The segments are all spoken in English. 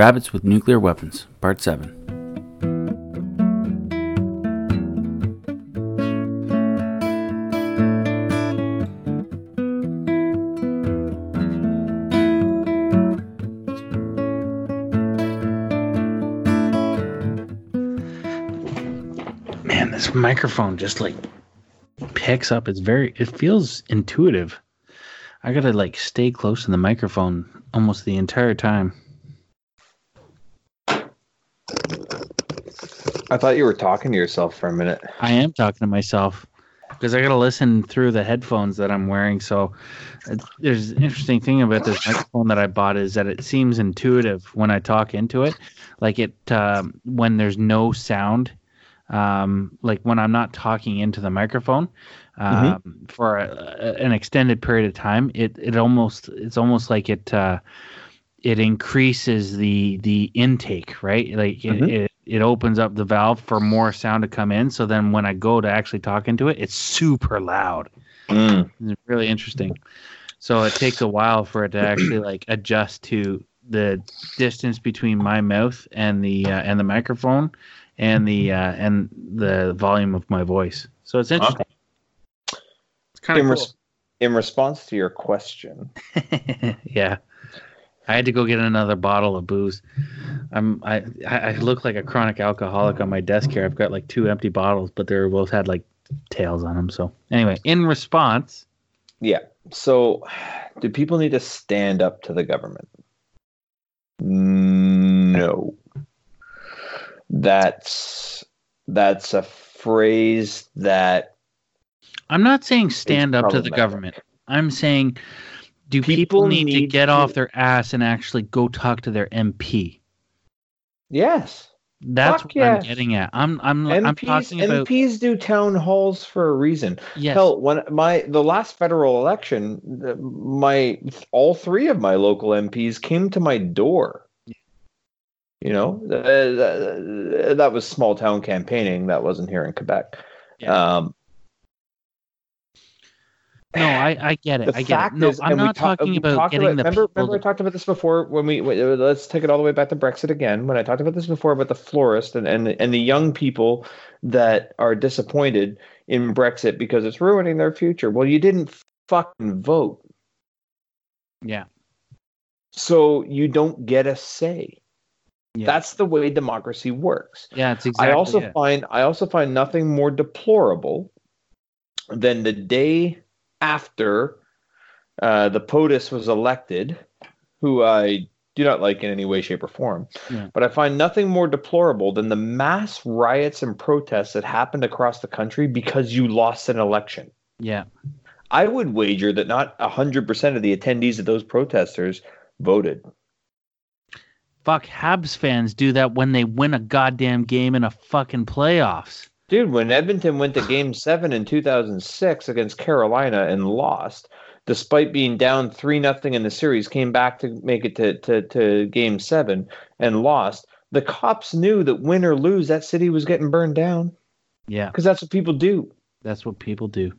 Rabbits with Nuclear Weapons, Part 7. Man, this microphone just like picks up. It's very, it feels intuitive. I gotta like stay close to the microphone almost the entire time. I thought you were talking to yourself for a minute. I am talking to myself because I got to listen through the headphones that I'm wearing. So uh, there's an interesting thing about this microphone that I bought is that it seems intuitive when I talk into it. Like it, um, when there's no sound, um, like when I'm not talking into the microphone um, mm-hmm. for a, a, an extended period of time, it, it almost, it's almost like it, uh, it increases the the intake, right? Like mm-hmm. it, it, it opens up the valve for more sound to come in. So then when I go to actually talk into it, it's super loud. Mm. It's really interesting. So it takes a while for it to actually like adjust to the distance between my mouth and the uh, and the microphone and the uh, and the volume of my voice. So it's interesting. Okay. It's kind of cool. Res- in response to your question. yeah. I had to go get another bottle of booze. I'm I I look like a chronic alcoholic on my desk here. I've got like two empty bottles, but they're both had like tails on them. So anyway, in response, yeah. So, do people need to stand up to the government? No. That's that's a phrase that I'm not saying stand up to the government. I'm saying do people, people need, need, to get to... off their ass and actually go talk to their MP? Yes. That's Fuck what yes. I'm getting at. I'm I'm MPs, I'm talking about MPs do town halls for a reason. Yes. Hell, when my the last federal election, my all three of my local MPs came to my door. You know, uh, that was small town campaigning. That wasn't here in Quebec. Yeah. Um, no, I, I get it. I get it. No, is, I'm not ta- talking about getting about, the remember, remember I talked about this before when we let's take it all the way back to Brexit again. When I talked about this before about the florist and and and the young people that are disappointed in Brexit because it's ruining their future. Well, you didn't fucking vote. Yeah. So you don't get a say. Yeah. That's the way democracy works. Yeah, it's exactly. I also it. find I also find nothing more deplorable than the day after uh, the POTUS was elected, who I do not like in any way, shape, or form. Yeah. But I find nothing more deplorable than the mass riots and protests that happened across the country because you lost an election. Yeah. I would wager that not 100% of the attendees of those protesters voted. Fuck, Habs fans do that when they win a goddamn game in a fucking playoffs. Dude, when Edmonton went to game seven in 2006 against Carolina and lost, despite being down 3 nothing in the series, came back to make it to, to, to game seven and lost, the cops knew that win or lose, that city was getting burned down. Yeah. Because that's what people do. That's what people do.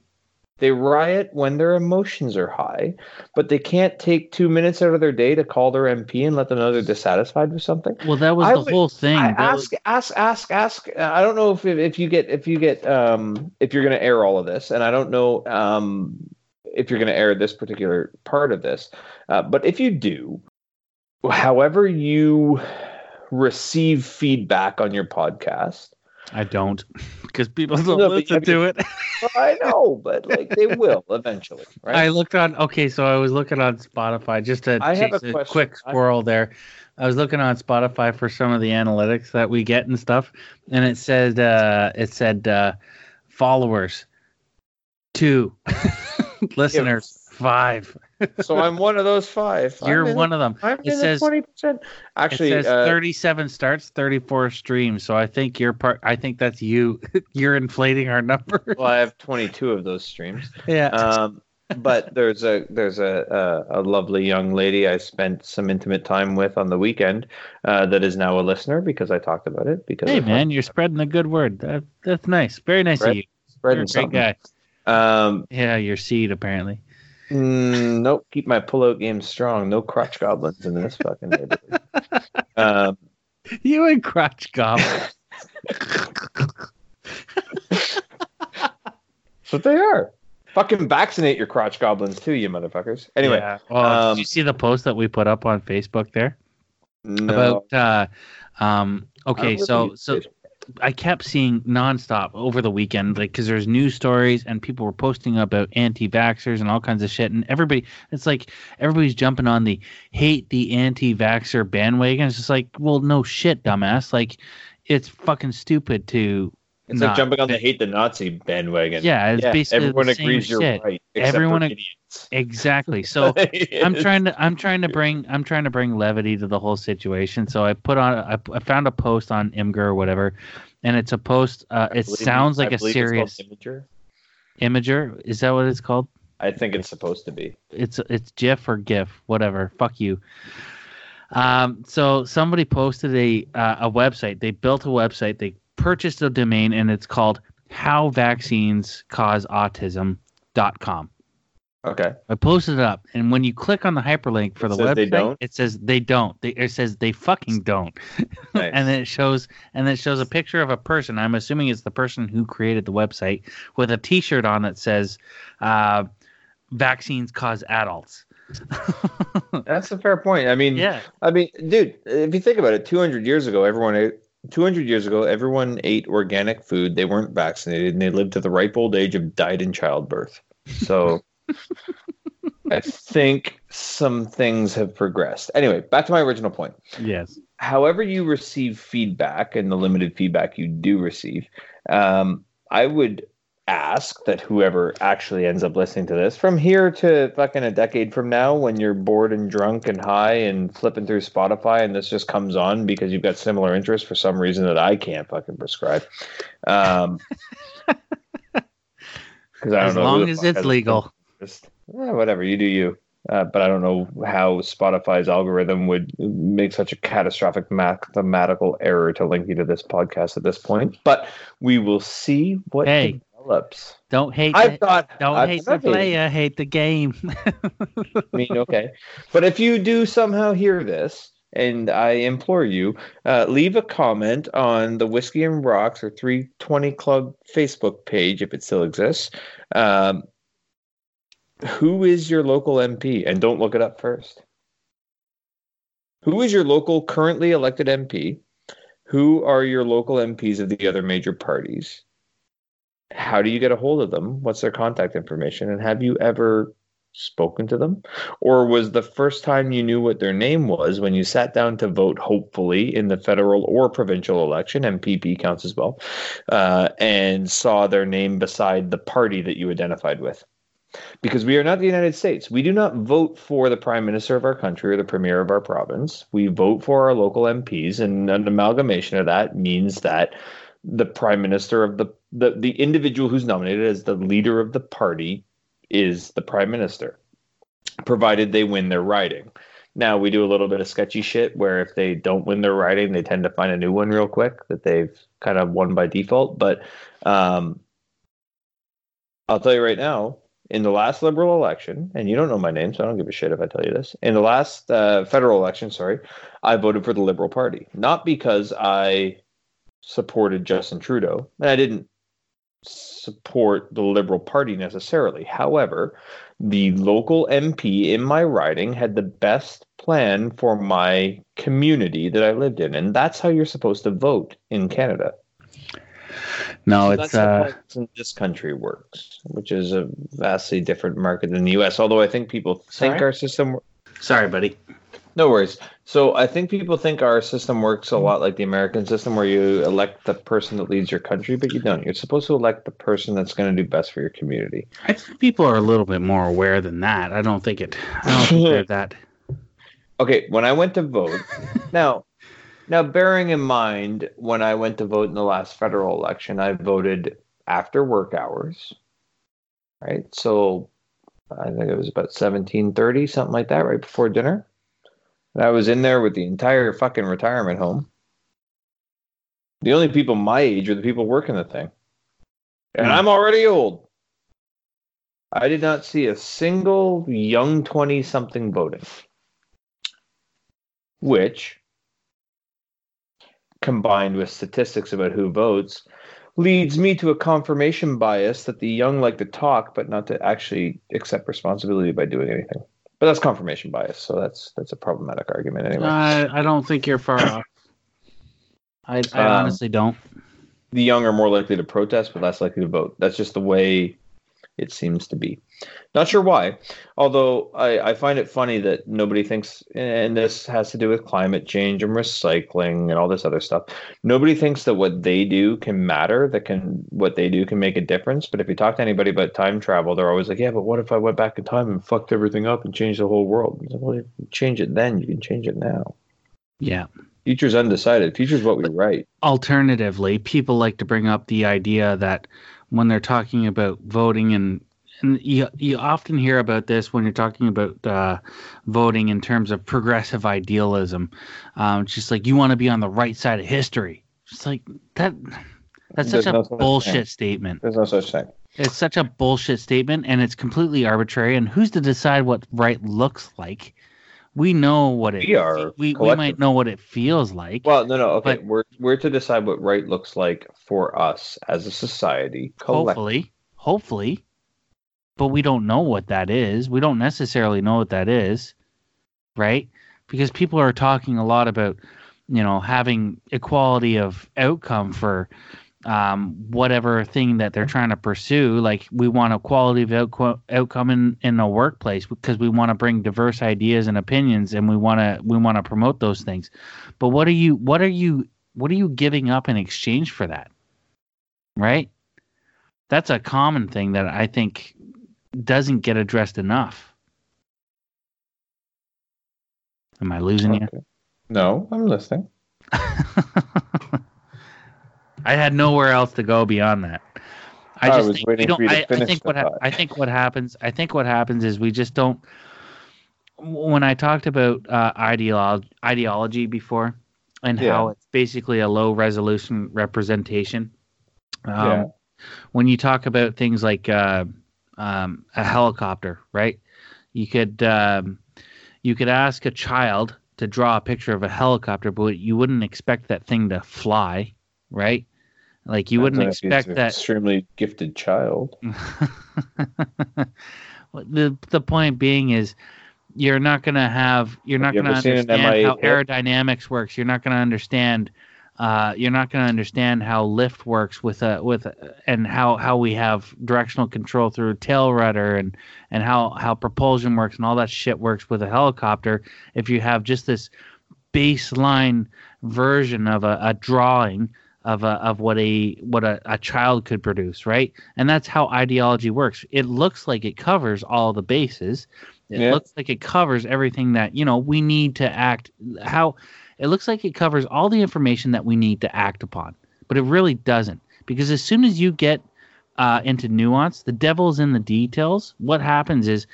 They riot when their emotions are high, but they can't take two minutes out of their day to call their MP and let them know they're dissatisfied with something. Well, that was I the would, whole thing. ask, was... ask, ask, ask. I don't know if if you get if you get um if you're going to air all of this, and I don't know um if you're going to air this particular part of this, uh, but if you do, however you receive feedback on your podcast I don't, because people don't no, listen to it. I know, but like they will eventually, right? I looked on. Okay, so I was looking on Spotify just to I chase a, a quick squirrel I, there. I was looking on Spotify for some of the analytics that we get and stuff, and it said uh, it said uh, followers two, listeners five so I'm one of those five. You're in, one of them. I'm it says twenty percent. Actually, it says uh, 37 starts, 34 streams. So I think you're part. I think that's you. you're inflating our number. well, I have 22 of those streams. Yeah. Um, but there's a there's a, a, a lovely young lady I spent some intimate time with on the weekend uh, that is now a listener because I talked about it. Because hey man, you're spreading the good word. That, that's nice. Very nice Spread, of you. Spreading you're a great guy. Um, yeah, your seed apparently. Mm, nope. Keep my pullout game strong. No crotch goblins in this fucking neighborhood. um, You and crotch goblins. that's what they are. Fucking vaccinate your crotch goblins too, you motherfuckers. Anyway, Yeah. Well, um, did you see the post that we put up on Facebook there no. about? Uh, um, okay, so so Facebook. I kept seeing nonstop over the weekend, like because there's news stories and people were posting about anti-vaxxers and all kinds of shit, and everybody, it's like everybody's jumping on the hate the anti-vaxxer bandwagon. It's just like, well, no shit, dumbass. Like, it's fucking stupid to. It's not like jumping on the hate the Nazi bandwagon. Yeah, it's basically everyone agrees you're shit. right. Everyone ag- Exactly. So I'm trying to I'm trying to bring I'm trying to bring levity to the whole situation. So I put on I, I found a post on Imgur or whatever, and it's a post. Uh, it sounds like a believe it's serious Imager. imager. Is that what it's called? I think it's supposed to be. It's it's GIF or GIF, whatever. Fuck you. Um, so somebody posted a uh, a website. They built a website. They purchased a domain, and it's called How Vaccines Cause Autism.com. Okay. I posted it up, and when you click on the hyperlink for It the website, they don't? it says they don't. They, it says they fucking don't, Nice. and then it shows and then it shows a picture of a person. I'm assuming it's the person who created the website with a T-shirt on that says uh, "Vaccines cause adults." That's a fair point. I mean, yeah, I mean, dude, if you think about it, 200 years ago, everyone ate, 200 years ago, everyone ate organic food. They weren't vaccinated, and they lived to the ripe old age of died in childbirth. So, I think some things have progressed. Anyway, back to my original point. yes, However, you receive feedback, and the limited feedback you do receive, um, I would ask that whoever actually ends up listening to this from here to fucking a decade from now when you're bored and drunk and high and flipping through Spotify and this just comes on because you've got similar interests for some reason that I can't fucking prescribe. Um, I don't as know. long as it's legal. Eh, whatever you do, you. Uh, but I don't know how Spotify's algorithm would make such a catastrophic mathematical error to link you to this podcast at this point. But we will see what Hey. Develops. Don't hate. I've the, got. don't I've hate the not hated. player, hate the game. I mean, okay. But if you do somehow hear this, and I implore you, uh, leave a comment on the Whiskey and Rocks or 320 Club Facebook page if it still exists. Um, who is your local MP? And don't look it up first. Who is your local currently elected MP? Who are your local MPs of the other major parties? How do you get a hold of them? What's their contact information? And have you ever spoken to them? Or was the first time you knew what their name was when you sat down to vote, hopefully, in the federal or provincial election, MPP counts as well, uh, and saw their name beside the party that you identified with? Because we are not the United States. We do not vote for the prime minister of our country or the premier of our province. We vote for our local MPs, and an amalgamation of that means that the prime minister of the, the, the individual who's nominated as the leader of the party is the prime minister, provided they win their riding. Now we do a little bit of sketchy shit where if they don't win their riding, they tend to find a new one real quick that they've kind of won by default. But um, I'll tell you right now, in the last liberal election, and you don't know my name, so I don't give a shit if I tell you this. In the last uh, federal election, sorry, I voted for the Liberal Party, not because I supported Justin Trudeau, and I didn't support the Liberal Party necessarily. However, the local MP in my riding had the best plan for my community that I lived in, and that's how you're supposed to vote in Canada. no, So it's that's uh, politics this country works, which is a vastly different market than the U.S. Although I think people think Sorry? our system. sorry, buddy. No worries. So I think people think our system works a lot like the American system, where you elect the person that leads your country, but you don't. You're supposed to elect the person that's going to do best for your community. I think people are a little bit more aware than that. I don't think it. I don't think they're that. Okay, when I went to vote, now, now bearing in mind when I went to vote in the last federal election, I voted after work hours, right? So I think it was about seventeen thirty, something like that, right before dinner. And I was in there with the entire fucking retirement home. The only people my age are the people working the thing, and Hmm. I'm already old. I did not see a single young 20 something voting. Which, combined with statistics about who votes, leads me to a confirmation bias that the young like to talk, but not to actually accept responsibility by doing anything. But that's confirmation bias, so that's that's a problematic argument anyway. I, I don't think you're far off. I, I Um, honestly don't. the young are more likely to protest, but less likely to vote. That's just the way it seems to be. Not sure why. Although I, I find it funny that nobody thinks, and this has to do with climate change and recycling and all this other stuff. Nobody thinks that what they do can matter, that can what they do can make a difference. But if you talk to anybody about time travel, they're always like, "Yeah, but what if I went back in time and fucked everything up and changed the whole world?" Like, well, change it then, you can change it now. Yeah. Future's undecided. Future's what we write. Alternatively, people like to bring up the idea that when they're talking about voting and and you, you often hear about this when you're talking about uh, voting in terms of progressive idealism. Um, it's just like you want to be on the right side of history. It's like that. That's such There's a no such bullshit thing. statement. There's no such thing. It's such a bullshit statement, and it's completely arbitrary. And who's to decide what right looks like? We know what it. We are We, we might know what it feels like. Well, no, no. Okay, But- we're we're to decide what right looks like for us as a society. Collect- hopefully, hopefully, but we don't know what that is. We don't necessarily know what that is, right? Because people are talking a lot about, you know, having equality of outcome for um, whatever thing that they're trying to pursue. Like we want equality of outco- outcome in, in a workplace because we want to bring diverse ideas and opinions, and we want to we want to promote those things. But what are you what are you what are you giving up in exchange for that? Right? That's a common thing that I think doesn't get addressed enough. Am I losing you? No, I'm listening. I had nowhere else to go beyond that. I I just was think don't. for you to I, I think what ha- I think what happens. I think what happens is we just don't. When I talked about uh, ideology, ideology before, and how it's basically a low resolution representation. Um, Yeah. When you talk about things like uh, um, a helicopter, right? You could um, you could ask a child to draw a picture of a helicopter, but you wouldn't expect that thing to fly, right? Like you wouldn't expect an that. Extremely gifted child. The the point being is you're not going to have you're not going to ever seen an understand how MI8 aerodynamics works you're not going to understand uh, you're not going to understand how lift works with a with a, and how how we have directional control through tail rudder and and how how propulsion works and all that shit works with a helicopter. If you have just this baseline version of a, a drawing of a, of what a what a, a child could produce right? And that's how ideology works. It looks like it covers all the bases. It Yeah. looks like it covers everything that you know we need to act. How it looks like it covers all the information that we need to act upon but it really doesn't because as soon as you get uh, into nuance the devil's in the details. What happens is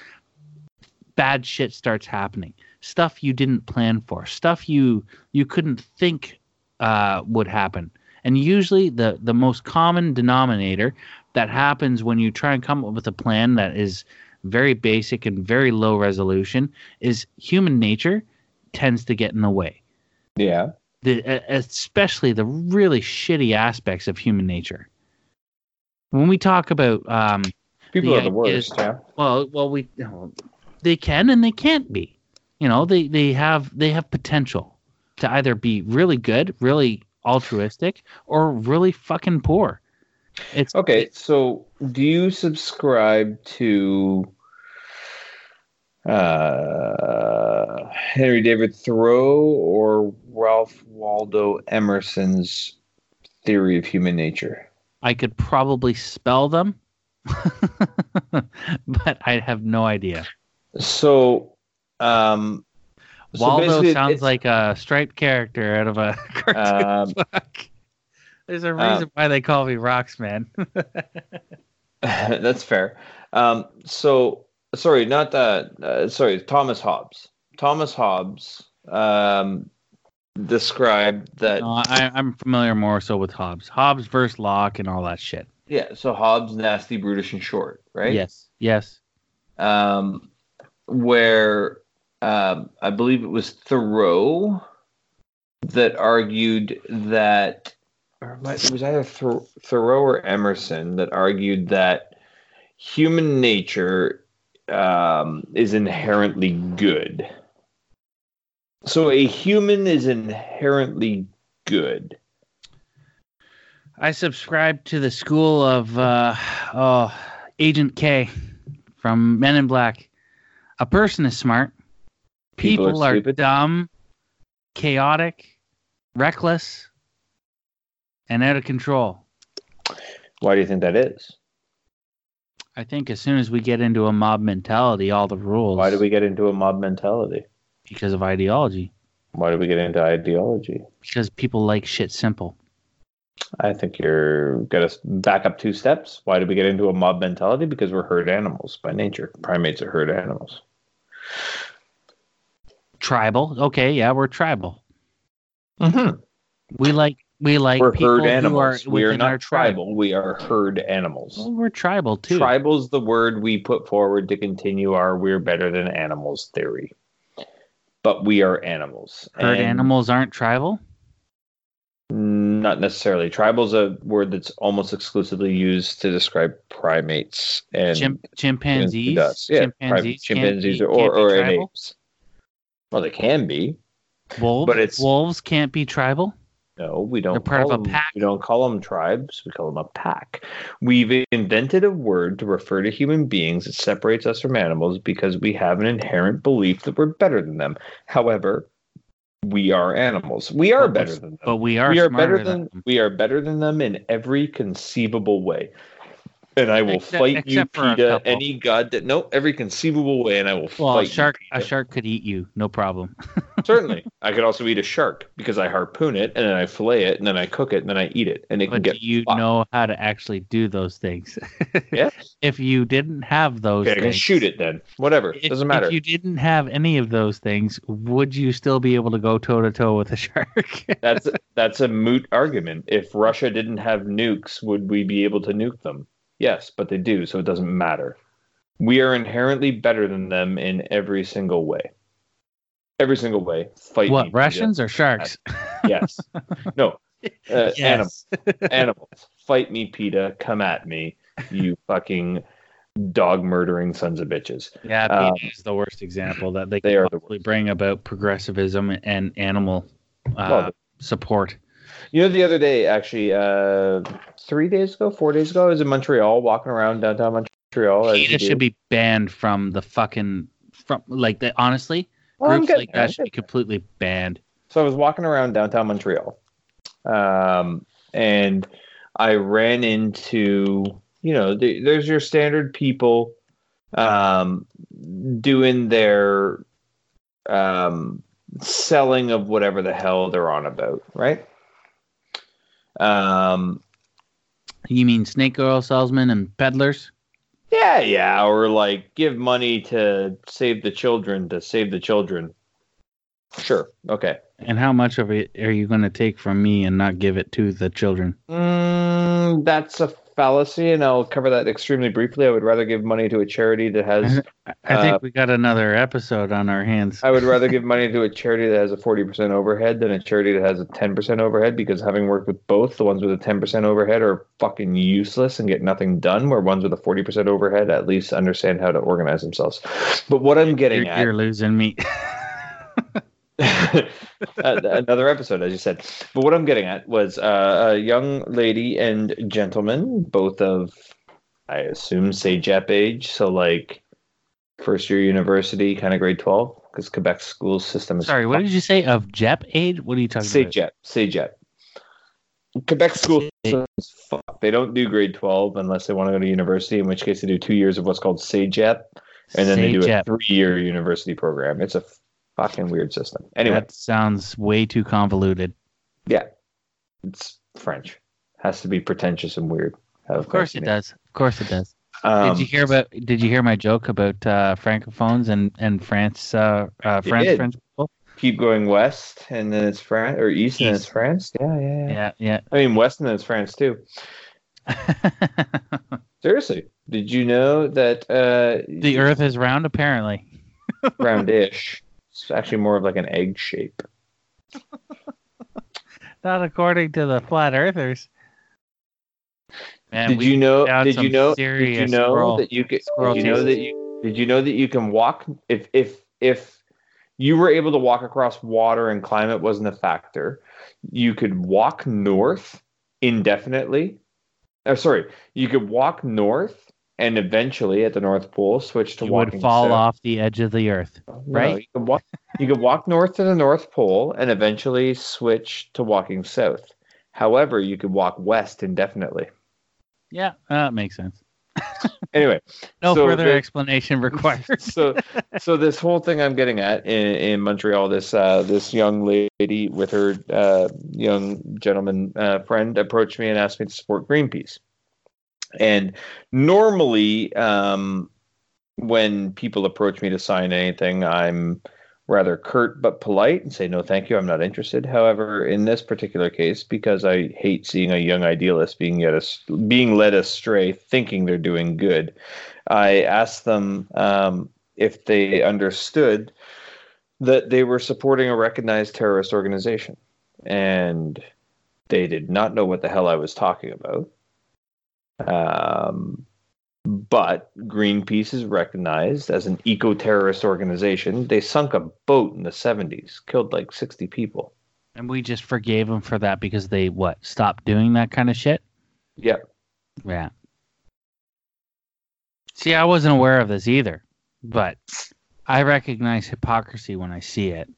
bad shit starts happening. Stuff you didn't plan for stuff you you couldn't think uh, would happen. And usually the the most common denominator that happens when you try and come up with a plan that is very basic and very low resolution is human nature tends to get in the way Yeah. the especially the really shitty aspects of human nature when we talk about um, People The are the is- worst. Yeah. well, well, we they can and they can't be. You know, they they have they have potential to either be really good, really altruistic, or really fucking poor. It's Okay, so do you subscribe to uh, Henry David Thoreau or Ralph Waldo Emerson's theory of human nature? I could probably spell them, but I have no idea. So, um, Waldo sounds like a striped character out of a cartoon um, book. There's a uh, reason why they call me Rocks Man. That's fair. Um, so sorry, not that. Uh, sorry, Thomas Hobbes. Thomas Hobbes um, described that. No, I, I'm familiar more so with Hobbes. Hobbes versus Locke and all that shit. Yeah, so Hobbes, nasty, brutish, and short, right? Yes. Yes. Um, where um, I believe it was Thoreau that argued that, or it was either Thor- Thoreau or Emerson that argued that human nature um, is inherently good. So a human is inherently good. I subscribe to the school of uh, oh, Agent K from Men in Black. A person is smart. People People, are are, dumb, chaotic, reckless, and out of control. Why do you think that is? I think as soon as we get into a mob mentality, all the rules. Why do we get into a mob mentality? Because of ideology. Why do we get into ideology? Because people like shit simple. I think you're gonna back up two steps. Why do we get into a mob mentality? Because we're herd animals by nature. Primates are herd animals. Tribal. Okay, yeah, we're tribal. Mm-hmm. We like we like We're people herd who are animals. We are not tribe. tribal. We are herd animals. Well, we're tribal too. Tribal's the word we put forward to continue our "we're better than animals" theory. But we are animals. Herd And animals aren't tribal. Not necessarily. Tribal's a word that's almost exclusively used to describe primates and Chim- chimpanzees. Yeah, chimpanzees, chimpanzees be- or, or, or apes. Well, they can be. Wolves. but it's- wolves can't be tribal. No, we don't. They're part call of a them, pack. We don't call them tribes. We call them a pack. We've invented a word to refer to human beings that separates us from animals because we have an inherent belief that we're better than them. However, we are animals. We are better than them. But we are we are better than, them. we are better than them in every conceivable way. And I will Except- fight you, except for a PETA, any god that no, every conceivable way, and I will Well, a shark. you. A shark could eat you, no problem. Certainly, I could also eat a shark because I harpoon it and then I fillet it and then I cook it and then I eat it and it can But get. do you know how to actually do those things? Yes. If you didn't have those, Okay, I can things, shoot it then. Whatever, If, doesn't matter. If you didn't have any of those things, would you still be able to go toe to toe with a shark? That's that's a moot argument. If Russia didn't have nukes, would we be able to nuke them? Yes, but they do, so it doesn't matter. We are inherently better than them in every single way. Every single way. Fight what. Russians or sharks? Yes. No. Uh, animals. yes. animals. Fight me, PETA. Come at me, you fucking dog murdering sons of bitches. Yeah, Um, PETA is the worst example that they, they can are the bring about progressivism and animal uh, Well, support. You know, the other day, actually, uh, three days ago, four days ago, I was in Montreal, walking around downtown Montreal. PETA should be banned from the fucking from like that. Honestly, Well, groups getting like there, I'm that should be completely banned. So I was walking around downtown Montreal, um, and I ran into, you know, the, there's your standard people um, doing their um, selling of whatever the hell they're on about, right? Um, You mean snake oil salesmen and peddlers? yeah, yeah, or like give money to save the children to save the children. Sure, okay. And how much of it are you going to take from me and not give it to the children? Mm, that's a fallacy, and I'll cover that extremely briefly. I would rather give money to a charity that has. I think Uh, we got another episode on our hands. I would rather give money to a charity that has a forty percent overhead than a charity that has a ten percent overhead. Because having worked with both, the ones with a ten percent overhead are fucking useless and get nothing done. Where ones with a forty percent overhead at least understand how to organize themselves. But what I'm getting You're, at you're losing me. Another episode, as you said. But what I'm getting at was uh, a young lady and gentleman, both of, I assume, CEGEP age, so like first year university, kind of grade 12, because Quebec school system is Sorry, what did you say of JEP age? What are you talking about? say about? JEP, CEGEP. Quebec school system is fucked. They don't do grade 12 unless they want to go to university, in which case they do two years of what's called CEGEP, and then they do a three year university program. It's a fucking weird system. Anyway. That sounds way too convoluted. Yeah, it's French. Has to be pretentious and weird. Of course it does. Of course it does. Um, did you hear about? Did you hear my joke about uh, francophones and and France? Uh, uh, France. French people. keep going west, and then it's France, or east, and then it's France? Yeah, yeah, yeah. Yeah, yeah. I mean, west, and then it's France too. Seriously, did you know that uh, the Earth is round, apparently. roundish? It's actually more of like an egg shape. Not according to the flat earthers. Man, did we you know? Did you know? Did you know squirrel- that you could? Did you know that you? Did you know that you can walk if if if you were able to walk across water and climate wasn't a factor, you could walk north indefinitely. Or sorry, you could walk north and eventually at the North Pole switch to you walking would fall south. off the edge of the Earth. No, right? you could walk. You could walk north to the North Pole and eventually switch to walking south. However, you could walk west indefinitely. Yeah, that makes sense. Anyway, No So further the- explanation required. so so this whole thing I'm getting at in, in Montreal, this uh, this young lady with her uh, young gentleman uh, friend approached me and asked me to support Greenpeace. And normally, um, when people approach me to sign anything, I'm rather curt but polite and say no, thank you, I'm not interested. However, in this particular case, because I hate seeing a young idealist being yet being led astray, thinking they're doing good, I asked them um, if they understood that they were supporting a recognized terrorist organization, and they did not know what the hell I was talking about. Um, but Greenpeace is recognized as an eco terrorist organization. They sunk a boat in the 70s, killed like 60 people. and we just forgave them for that because they what stopped doing that kind of shit. Yep. Yeah. See, I wasn't aware of this either, but I recognize hypocrisy when I see it.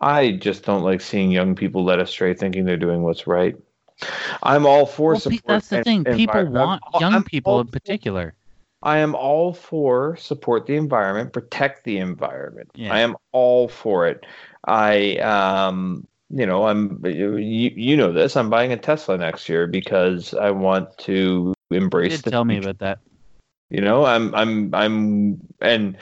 I just don't like seeing young people led astray thinking they're doing what's right. I'm all for Well, support. that's the and- thing. and People want I'm- young I'm people in particular. I am all for support the environment, protect the environment. Yeah. I am all for it. I um you know, I'm you, you know this. I'm buying a Tesla next year because I want to embrace tell me about that. You know, I'm I'm I'm and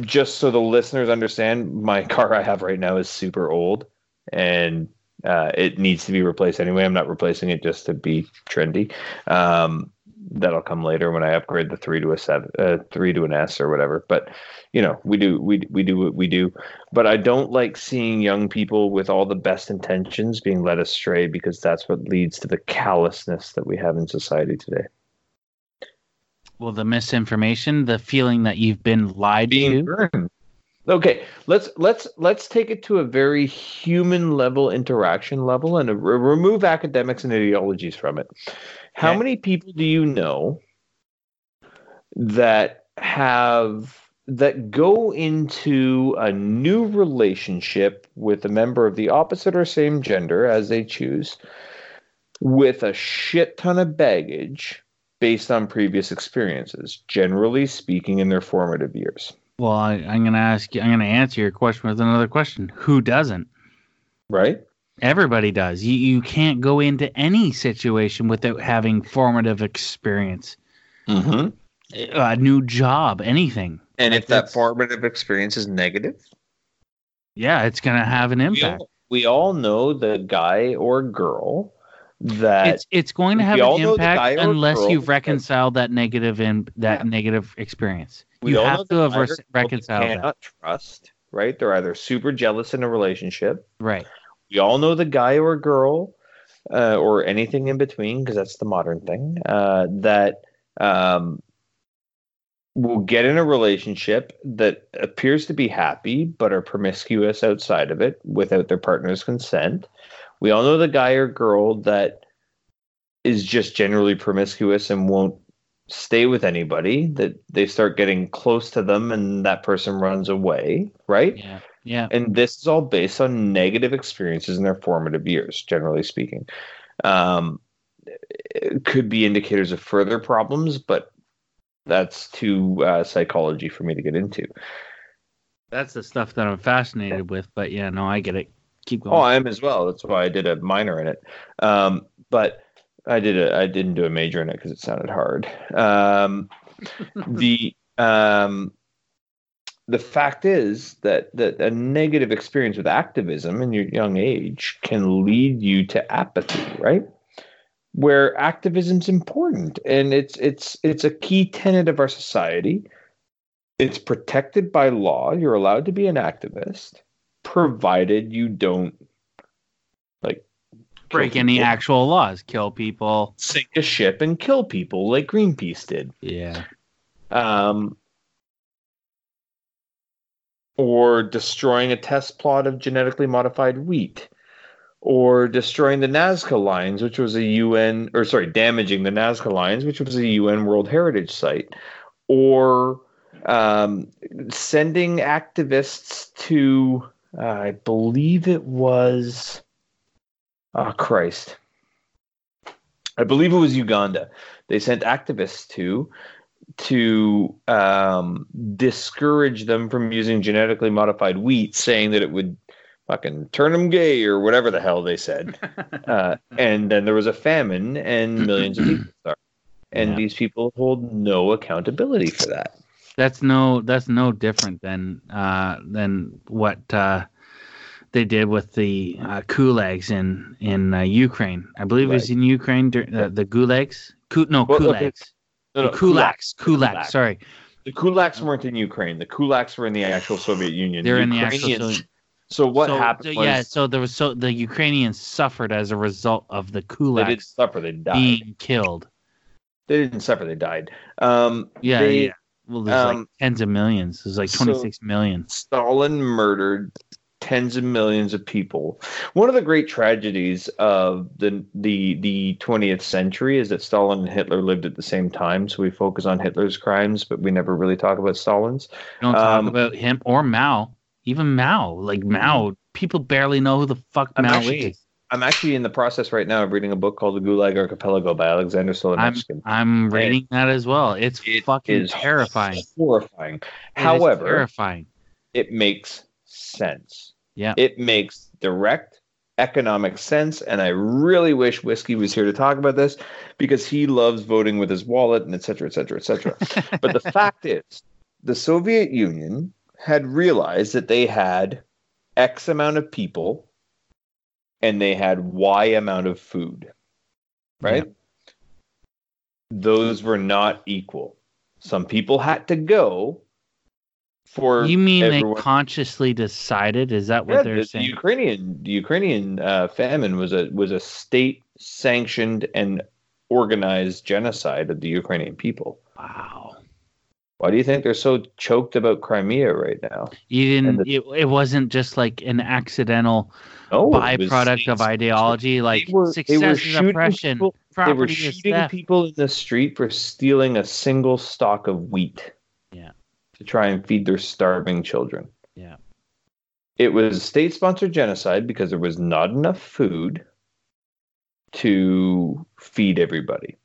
just so the listeners understand, my car I have right now is super old and uh, it needs to be replaced anyway. I'm not replacing it just to be trendy. Um, that'll come later when I upgrade the three to a seven, uh, three to an S or whatever. But you know, we do we we do what we do. But I don't like seeing young people with all the best intentions being led astray because that's what leads to the callousness that we have in society today. Well, the misinformation, the feeling that you've been lied being to. burned. Okay, let's let's let's take it to a very human level interaction level and re- remove academics and ideologies from it. How Okay. many people do you know that have that go into a new relationship with a member of the opposite or same gender as they choose with a shit ton of baggage based on previous experiences, generally speaking in their formative years? Well, I, I'm going to ask you, I'm going to answer your question with another question. Who doesn't? Right? Everybody does. You, you can't go into any situation without having formative experience, Mm-hmm. a new job, anything. And Like if that formative experience is negative, Yeah, it's going to have an we impact. all, we all know the guy or girl that It's it's going to have an know the guy impact unless you've reconciled that negative and that Yeah. negative experience. We you all have to have guy or re- girl that reconciled cannot trust. Right? They're either super jealous in a relationship. Right. We all know the guy or girl, uh, or anything in between, because that's the modern thing. Uh, that um, will get in a relationship that appears to be happy, but are promiscuous outside of it without their partner's consent. We all know the guy or girl that is just generally promiscuous and won't stay with anybody. That they start getting close to them, and that person runs away. Right? Yeah. Yeah. and this is all based on negative experiences in their formative years generally speaking um, it could be indicators of further problems but that's too uh, psychology for me to get into That's the stuff that I'm fascinated with. But yeah, no, I get it. Keep going. oh i am as well that's why i did a minor in it um, but i did a i didn't do a major in it because it sounded hard um, the um, the fact is that that a negative experience with activism in your young age can lead you to apathy, right? where activism's important and it's it's it's a key tenet of our society. It's protected by law. You're allowed to be an activist, provided you don't like Break any people, actual laws, kill people. sink a ship and kill people like Greenpeace did. Yeah. um, or destroying a test plot of genetically modified wheat, or destroying the Nazca lines, which was a UN, or sorry, damaging the Nazca lines, which was a UN World Heritage Site, or um, sending activists to, uh, I believe it was, oh Christ, I believe it was Uganda. They sent activists to to um, discourage them from using genetically modified wheat, saying that it would fucking turn them gay or whatever the hell they said. Uh, and then there was a famine, and millions of people starved. And Yeah. these people hold no accountability for that. That's no that's no different than uh than what uh they did with the uh, kulaks in in uh, Ukraine. I believe it was in Ukraine uh, the gulags. Ku- no, Well, kulaks. okay. No, no, kulaks. Kulaks. kulaks. Sorry. The kulaks weren't in Ukraine. The kulaks were in the actual Soviet Union. They're in the actual Soviet- So what so, happened so, was yeah, so there was so the Ukrainians suffered as a result of the Kulaks. they kulaks suffer. They died. being killed. They didn't suffer. They died. Um, Yeah, they- yeah. Well, there's like um, tens of millions. There's like so- 26 million. Stalin murdered tens of millions of people. One of the great tragedies of the the the 20th century is that Stalin and Hitler lived at the same time. So we focus on Hitler's crimes, but we never really talk about Stalin's. We don't talk Um, about him or Mao. Even Mao, like Mao, people barely know who the fuck I'm Mao actually- is. I'm actually in the process right now of reading a book called The Gulag Archipelago by Alexander I'm Solzhenitsyn. I'm reading that as well. It's It fucking terrifying. Horrifying. It However, terrifying. it makes sense. Yeah. It makes direct economic sense. And I really wish Whiskey was here to talk about this because he loves voting with his wallet and et cetera, et cetera, et cetera. but the fact is, the Soviet Union had realized that they had X amount of people and they had Y amount of food, right? Those were not equal. Some people had to go for You mean everyone- they consciously decided? Is that what yeah, they're the, the saying? Ukrainian the Ukrainian uh, famine was a was a state sanctioned and organized genocide of the Ukrainian people. wow. Why do you think they're so choked about Crimea right now? You didn't. the- It, it wasn't just like an accidental No, byproduct of ideology. Like were- success is oppression. people- They were shooting people in the street for stealing a single stalk of wheat. To try and feed their starving children. Yeah. It was state sponsored genocide because there was not enough food to feed everybody.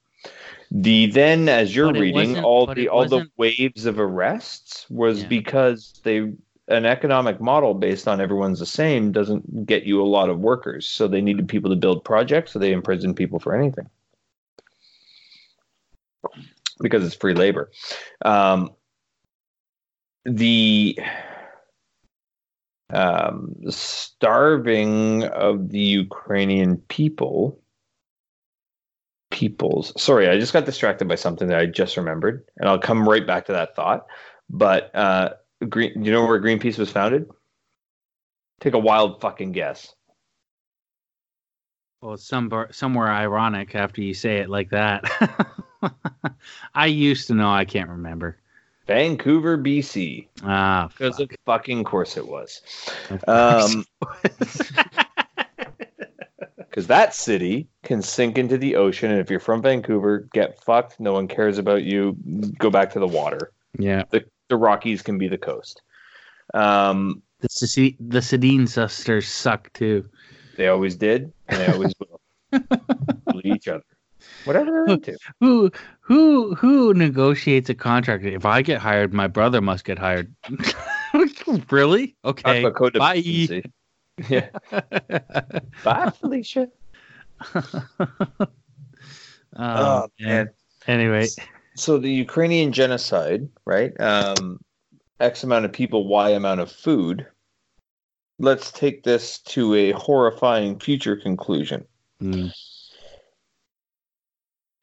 The then, as you're reading, all the all the waves of arrests was Yeah. because they an economic model based on everyone's the same doesn't get you a lot of workers. So they needed people to build projects, so they imprisoned people for anything. Because it's free labor. Um, the um, starving of the Ukrainian people peoples. Sorry, I just got distracted by something that I just remembered, and I'll come right back to that thought. But uh, Green, you know where Greenpeace was founded? Take a wild fucking guess. Well, some somewhere ironic after you say it like that. I used to know. I can't remember. Vancouver, BC. Ah, Because fuck. of fucking course it was. Um, because that city can sink into the ocean, and if you're from Vancouver, get fucked. No one cares about you. Go back to the water. yeah. The the Rockies can be the coast. Um, The Sese- the Sedin sisters suck too. they always did, and they always will. Each other. Whatever they're into. Who who who negotiates a contract? If I get hired, my brother must get hired. really? Talk Okay. about Bye. codependency. Yeah. Bye, Felicia. oh, Oh, man. Anyway, so the Ukrainian genocide, right? Um, X amount of people, Y amount of food. Let's take this to a horrifying future conclusion. mm,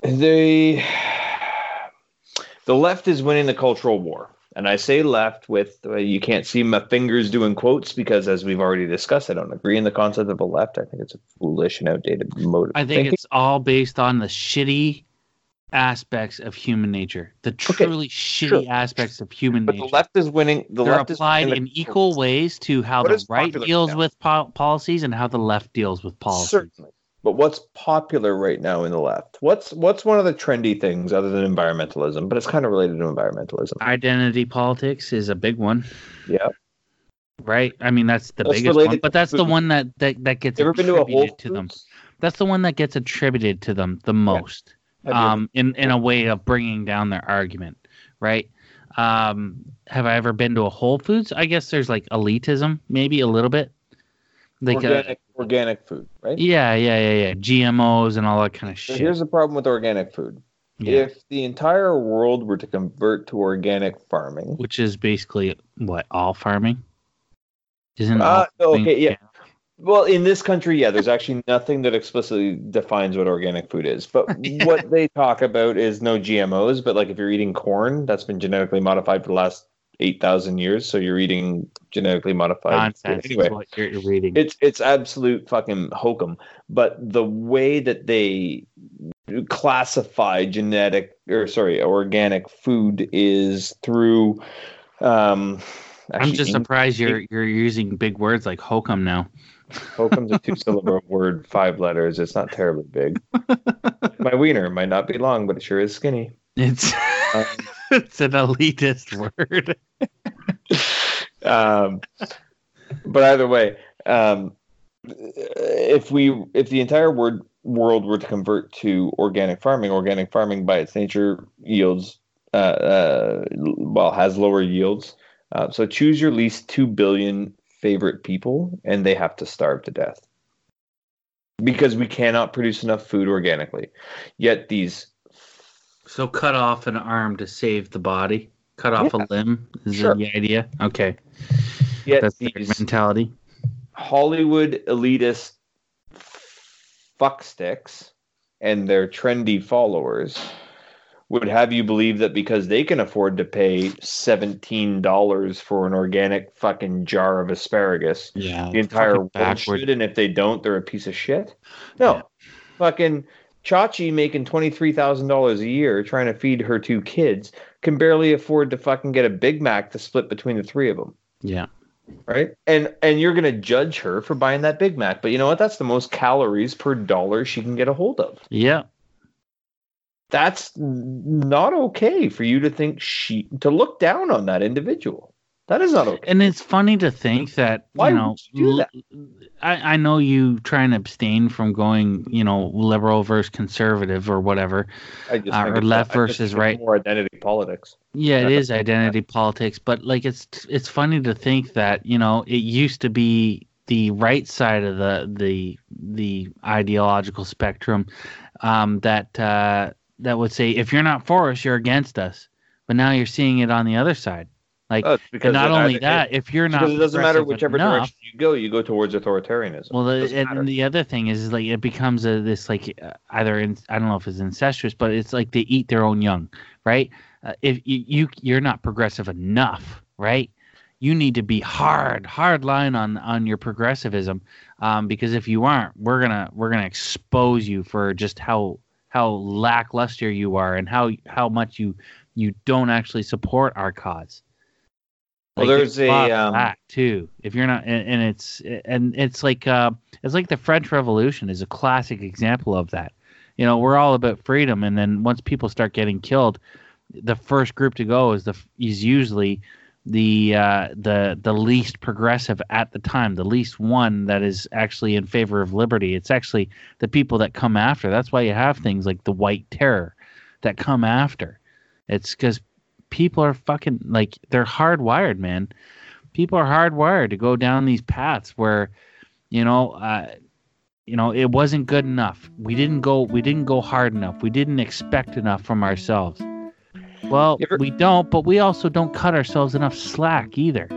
They the left is winning the cultural war. And I say left with uh, you can't see my fingers doing quotes because, as we've already discussed, I don't agree in the concept of a left. I think it's a foolish and outdated mode. I think thinking. it's all based on the shitty aspects of human nature, the Okay, truly shitty sure. aspects of human nature. but nature. the left is winning. The They're left applied in the- equal ways to how What the right deals now? with po- policies and how the left deals with policies. Certainly. But what's popular right now in the left? What's what's one of the trendy things other than environmentalism? But it's kind of related to environmentalism. Identity politics is a big one, Yeah. right? I mean, that's the That's biggest one, but that's the one that that, that gets You ever been to a Whole attributed to them. That's the one that gets attributed to them the most. You um, in in a way of bringing down their argument, right? Um, have I ever been to a Whole Foods? I guess there's like elitism, maybe a little bit. Like, uh, organic, organic food, right? yeah, yeah, yeah, yeah, GMOs and all that kind of shit. here's the problem with organic food. yeah. If the entire world were to convert to organic farming, Which is basically what all farming isn't. Uh, okay, yeah. well, in this country, yeah, there's actually nothing that explicitly defines what organic food is. But what they talk about is no GMOs. But like if you're eating corn, that's been genetically modified for the last eight thousand years, so you're eating genetically modified. nonsense. Anyway, is what you're, you're reading. it's it's absolute fucking hokum. But the way that they classify genetic or sorry organic food is through. Um, I'm just surprised you're you're using big words like hokum now. Hokum's a two syllable word, five letters. It's not terribly big. My wiener might not be long, but it sure is skinny. It's Um, it's an elitist word. um, but either way, um, if we if the entire word world were to convert to organic farming, organic farming by its nature yields uh, uh, well has lower yields. Uh, so choose your least two billion favorite people, and they have to starve to death because we cannot produce enough food organically. Yet these So cut off an arm to save the body. Cut off Yeah. a limb is Sure. the idea. Okay, Yeah, that's these mentality. Hollywood elitist fucksticks and their trendy followers would have you believe that because they can afford to pay $17 for an organic fucking jar of asparagus, Yeah, the entire world should, and if they don't, they're a piece of shit? No. Yeah. Fucking Chachi making $23,000 a year trying to feed her two kids can barely afford to fucking get a Big Mac to split between the three of them Yeah, right? And and you're gonna judge her for buying that Big Mac, but you know what? That's the most calories per dollar she can get a hold of. yeah, That's not okay for you to think she to look down on that individual. That is not okay. and it's funny to think that Why you know. you do that? I, I know you try and abstain from going, you know, liberal versus conservative or whatever. I just uh, or left versus right. More identity politics. Yeah, it is identity politics, but like it's it's funny to think that you know it used to be the right side of the the the ideological spectrum um, that uh, that would say if you're not for us, you're against us. But now you're seeing it on the other side. Like, Oh, because not only that, if you're not it doesn't matter whichever enough, direction you go, you go towards authoritarianism. well, the, doesn't matter. and the other thing is, is like it becomes a this like uh, either in, I don't know if it's incestuous, but it's like they eat their own young, right? Uh, if you, you you're not progressive enough, right? You need to be hard, hard line on on your progressivism, um, because if you aren't, we're gonna we're gonna expose you for just how how lackluster you are and how how much you you don't actually support our cause. Well, Like, there's it's lot a, um, that too. If you're not, and, and it's and it's like uh, it's like the French Revolution is a classic example of that. You know, we're all about freedom, and then once people start getting killed, the first group to go is the is usually the uh, the the least progressive at the time, the least one that is actually in favor of liberty. It's actually the people that come after. That's why you have things like the White Terror that come after. It's because people are fucking like they're hardwired, man. People are hardwired to go down these paths where, you know, uh, you know, it wasn't good enough. We didn't go. We didn't go hard enough. We didn't expect enough from ourselves. Well, ever- we don't, but we also don't cut ourselves enough slack either.